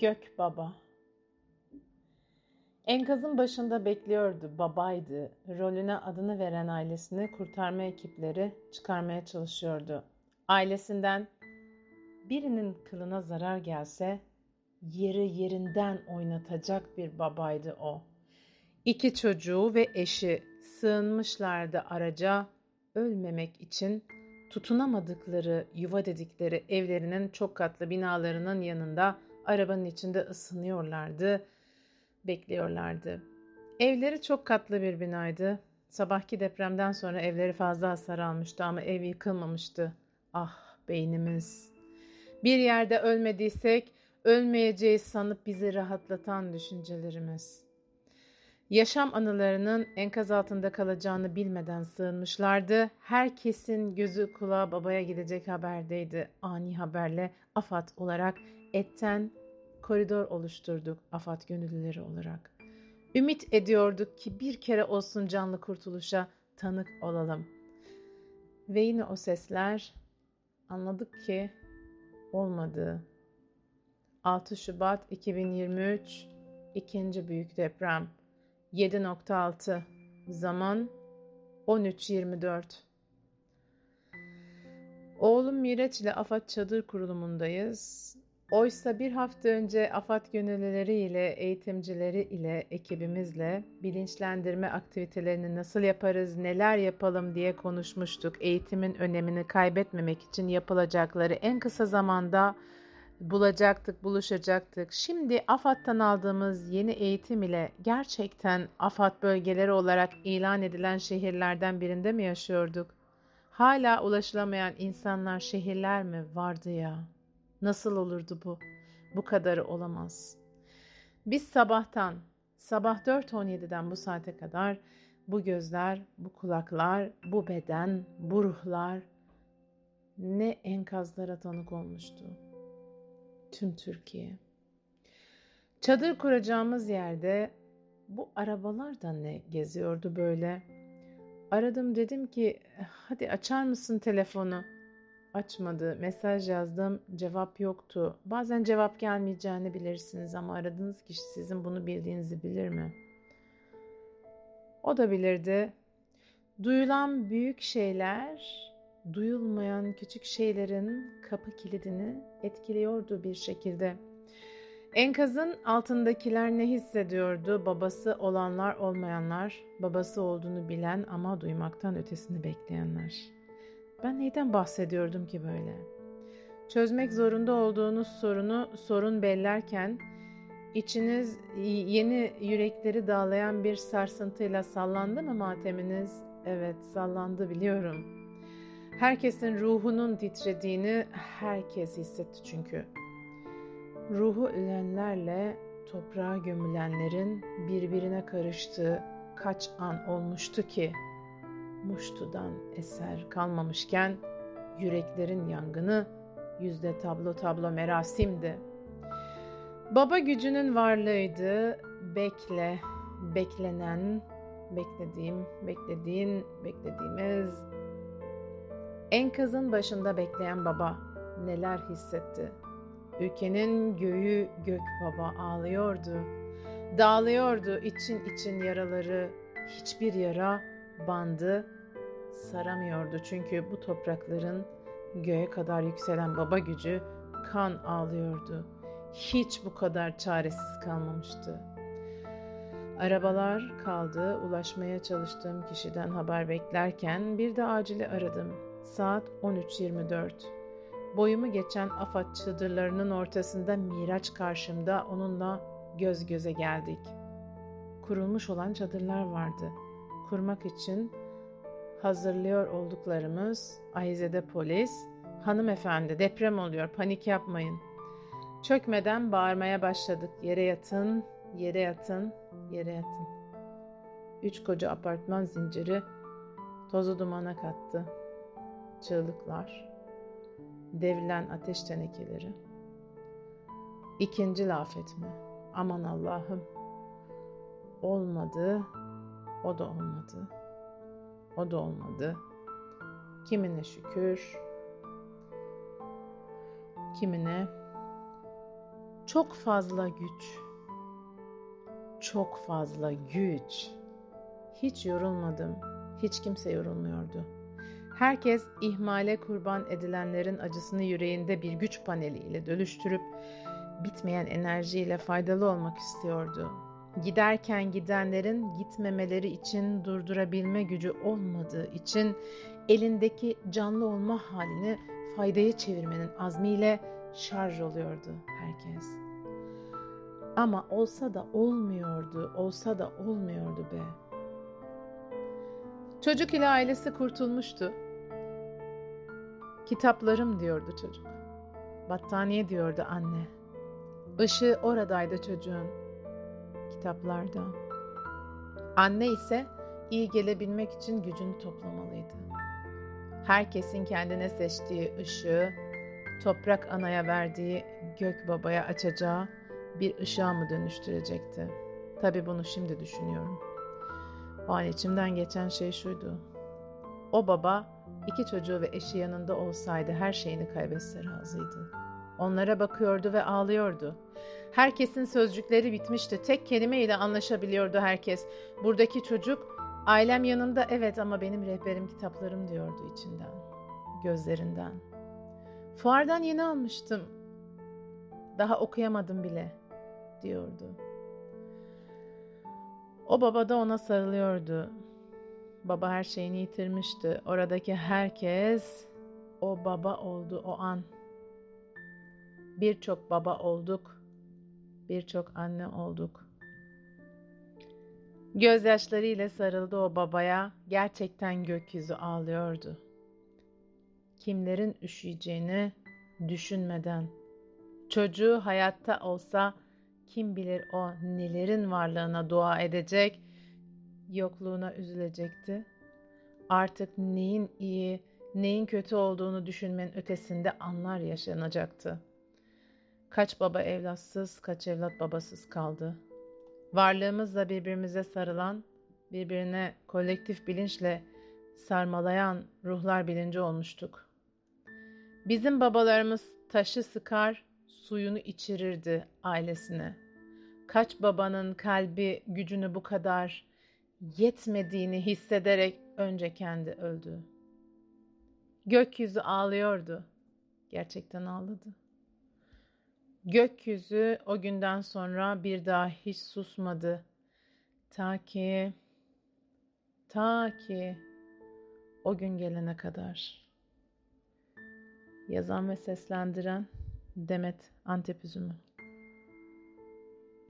Gök Baba Enkazın başında bekliyordu, babaydı. Rolüne adını veren ailesini kurtarma ekipleri çıkarmaya çalışıyordu. Ailesinden birinin kılına zarar gelse yeri yerinden oynatacak bir babaydı o. İki çocuğu ve eşi sığınmışlardı araca ölmemek için tutunamadıkları yuva dedikleri evlerinin çok katlı binalarının yanında arabanın içinde ısınıyorlardı, bekliyorlardı. Evleri çok katlı bir binaydı. Sabahki depremden sonra evleri fazla hasar almıştı ama ev yıkılmamıştı. Ah beynimiz. Bir yerde ölmediysek ölmeyeceğiz sanıp bizi rahatlatan düşüncelerimiz. Yaşam anılarının enkaz altında kalacağını bilmeden sığınmışlardı. Herkesin gözü kulağı babaya gidecek haberdeydi. Ani haberle AFAD olarak etten koridor oluşturduk AFAD gönüllüleri olarak. Ümit ediyorduk ki bir kere olsun canlı kurtuluşa tanık olalım. Ve yine o sesler anladık ki olmadı. 6 Şubat 2023 ikinci büyük deprem 7.6 zaman 13.24 Oğlum Miraç ile AFAD çadır kurulumundayız. Oysa bir hafta önce AFAD gönüllüleri ile, eğitimcileri ile, ekibimizle bilinçlendirme aktivitelerini nasıl yaparız, neler yapalım diye konuşmuştuk. Eğitimin önemini kaybetmemek için yapılacakları en kısa zamanda bulacaktık, buluşacaktık. Şimdi AFAD'dan aldığımız yeni eğitim ile gerçekten AFAD bölgeleri olarak ilan edilen şehirlerden birinde mi yaşıyorduk? Hala ulaşılamayan insanlar şehirler mi vardı ya? Nasıl olurdu bu? Bu kadarı olamaz. Biz sabahtan, sabah 4.17'den bu saate kadar bu gözler, bu kulaklar, bu beden, bu ruhlar ne enkazlara tanık olmuştu tüm Türkiye. Çadır kuracağımız yerde bu arabalar da ne geziyordu böyle. Aradım dedim ki hadi açar mısın telefonu? Açmadı. Mesaj yazdım. Cevap yoktu. Bazen cevap gelmeyeceğini bilirsiniz ama aradığınız kişi sizin bunu bildiğinizi bilir mi? O da bilirdi. Duyulan büyük şeyler duyulmayan küçük şeylerin kapı kilidini etkiliyordu bir şekilde. Enkazın altındakiler ne hissediyordu? Babası olanlar olmayanlar, babası olduğunu bilen ama duymaktan ötesini bekleyenler. Ben neyden bahsediyordum ki böyle? Çözmek zorunda olduğunuz sorunu sorun bellerken içiniz yeni yürekleri dağlayan bir sarsıntıyla sallandı mı mateminiz? Evet sallandı biliyorum.'' Herkesin ruhunun titrediğini herkes hissetti çünkü. Ruhu ölenlerle toprağa gömülenlerin birbirine karıştığı kaç an olmuştu ki muştudan eser kalmamışken yüreklerin yangını yüzde tablo tablo merasimdi. Baba gücünün varlığıydı. Bekle, beklenen, beklediğim, beklediğin, beklediğimiz Enkazın başında bekleyen baba neler hissetti? Ülkenin göğü gök baba ağlıyordu. Dağılıyordu için için yaraları. Hiçbir yara bandı saramıyordu çünkü bu toprakların göğe kadar yükselen baba gücü kan ağlıyordu. Hiç bu kadar çaresiz kalmamıştı. Arabalar kaldı, ulaşmaya çalıştığım kişiden haber beklerken bir de acili aradım. Saat 13.24. Boyumu geçen afat çadırlarının ortasında Miraç karşımda onunla göz göze geldik. Kurulmuş olan çadırlar vardı. Kurmak için hazırlıyor olduklarımız Ahize'de polis, hanımefendi deprem oluyor panik yapmayın. Çökmeden bağırmaya başladık. Yere yatın, yere yatın, yere yatın. Üç koca apartman zinciri tozu dumana kattı çığlıklar, devrilen ateş tenekeleri. İkinci laf etme. Aman Allah'ım. Olmadı, o da olmadı. O da olmadı. Kimine şükür, kimine Çok fazla güç. Çok fazla güç. Hiç yorulmadım. Hiç kimse yorulmuyordu. Herkes ihmale kurban edilenlerin acısını yüreğinde bir güç paneliyle dönüştürüp bitmeyen enerjiyle faydalı olmak istiyordu. Giderken gidenlerin gitmemeleri için durdurabilme gücü olmadığı için elindeki canlı olma halini faydaya çevirmenin azmiyle şarj oluyordu herkes. Ama olsa da olmuyordu, olsa da olmuyordu be. Çocuk ile ailesi kurtulmuştu. Kitaplarım diyordu çocuk. Battaniye diyordu anne. Işığı oradaydı çocuğun. Kitaplarda. Anne ise iyi gelebilmek için gücünü toplamalıydı. Herkesin kendine seçtiği ışığı, toprak anaya verdiği gök babaya açacağı bir ışığa mı dönüştürecekti? Tabii bunu şimdi düşünüyorum. O an içimden geçen şey şuydu. O baba iki çocuğu ve eşi yanında olsaydı her şeyini kaybetse razıydı. Onlara bakıyordu ve ağlıyordu. Herkesin sözcükleri bitmişti. Tek kelimeyle anlaşabiliyordu herkes. Buradaki çocuk, ailem yanında evet ama benim rehberim kitaplarım diyordu içinden, gözlerinden. Fuardan yeni almıştım. Daha okuyamadım bile diyordu. O baba da ona sarılıyordu. Baba her şeyini yitirmişti. Oradaki herkes o baba oldu o an. Birçok baba olduk. Birçok anne olduk. Gözyaşlarıyla sarıldı o babaya. Gerçekten gökyüzü ağlıyordu. Kimlerin üşüyeceğini düşünmeden. Çocuğu hayatta olsa kim bilir o nelerin varlığına dua edecek, yokluğuna üzülecekti. Artık neyin iyi, neyin kötü olduğunu düşünmenin ötesinde anlar yaşanacaktı. Kaç baba evlatsız, kaç evlat babasız kaldı. Varlığımızla birbirimize sarılan, birbirine kolektif bilinçle sarmalayan ruhlar bilinci olmuştuk. Bizim babalarımız taşı sıkar, suyunu içirirdi ailesine. Kaç babanın kalbi gücünü bu kadar yetmediğini hissederek önce kendi öldü. Gökyüzü ağlıyordu. Gerçekten ağladı. Gökyüzü o günden sonra bir daha hiç susmadı. Ta ki, ta ki o gün gelene kadar. Yazan ve seslendiren Demet Antep Üzümü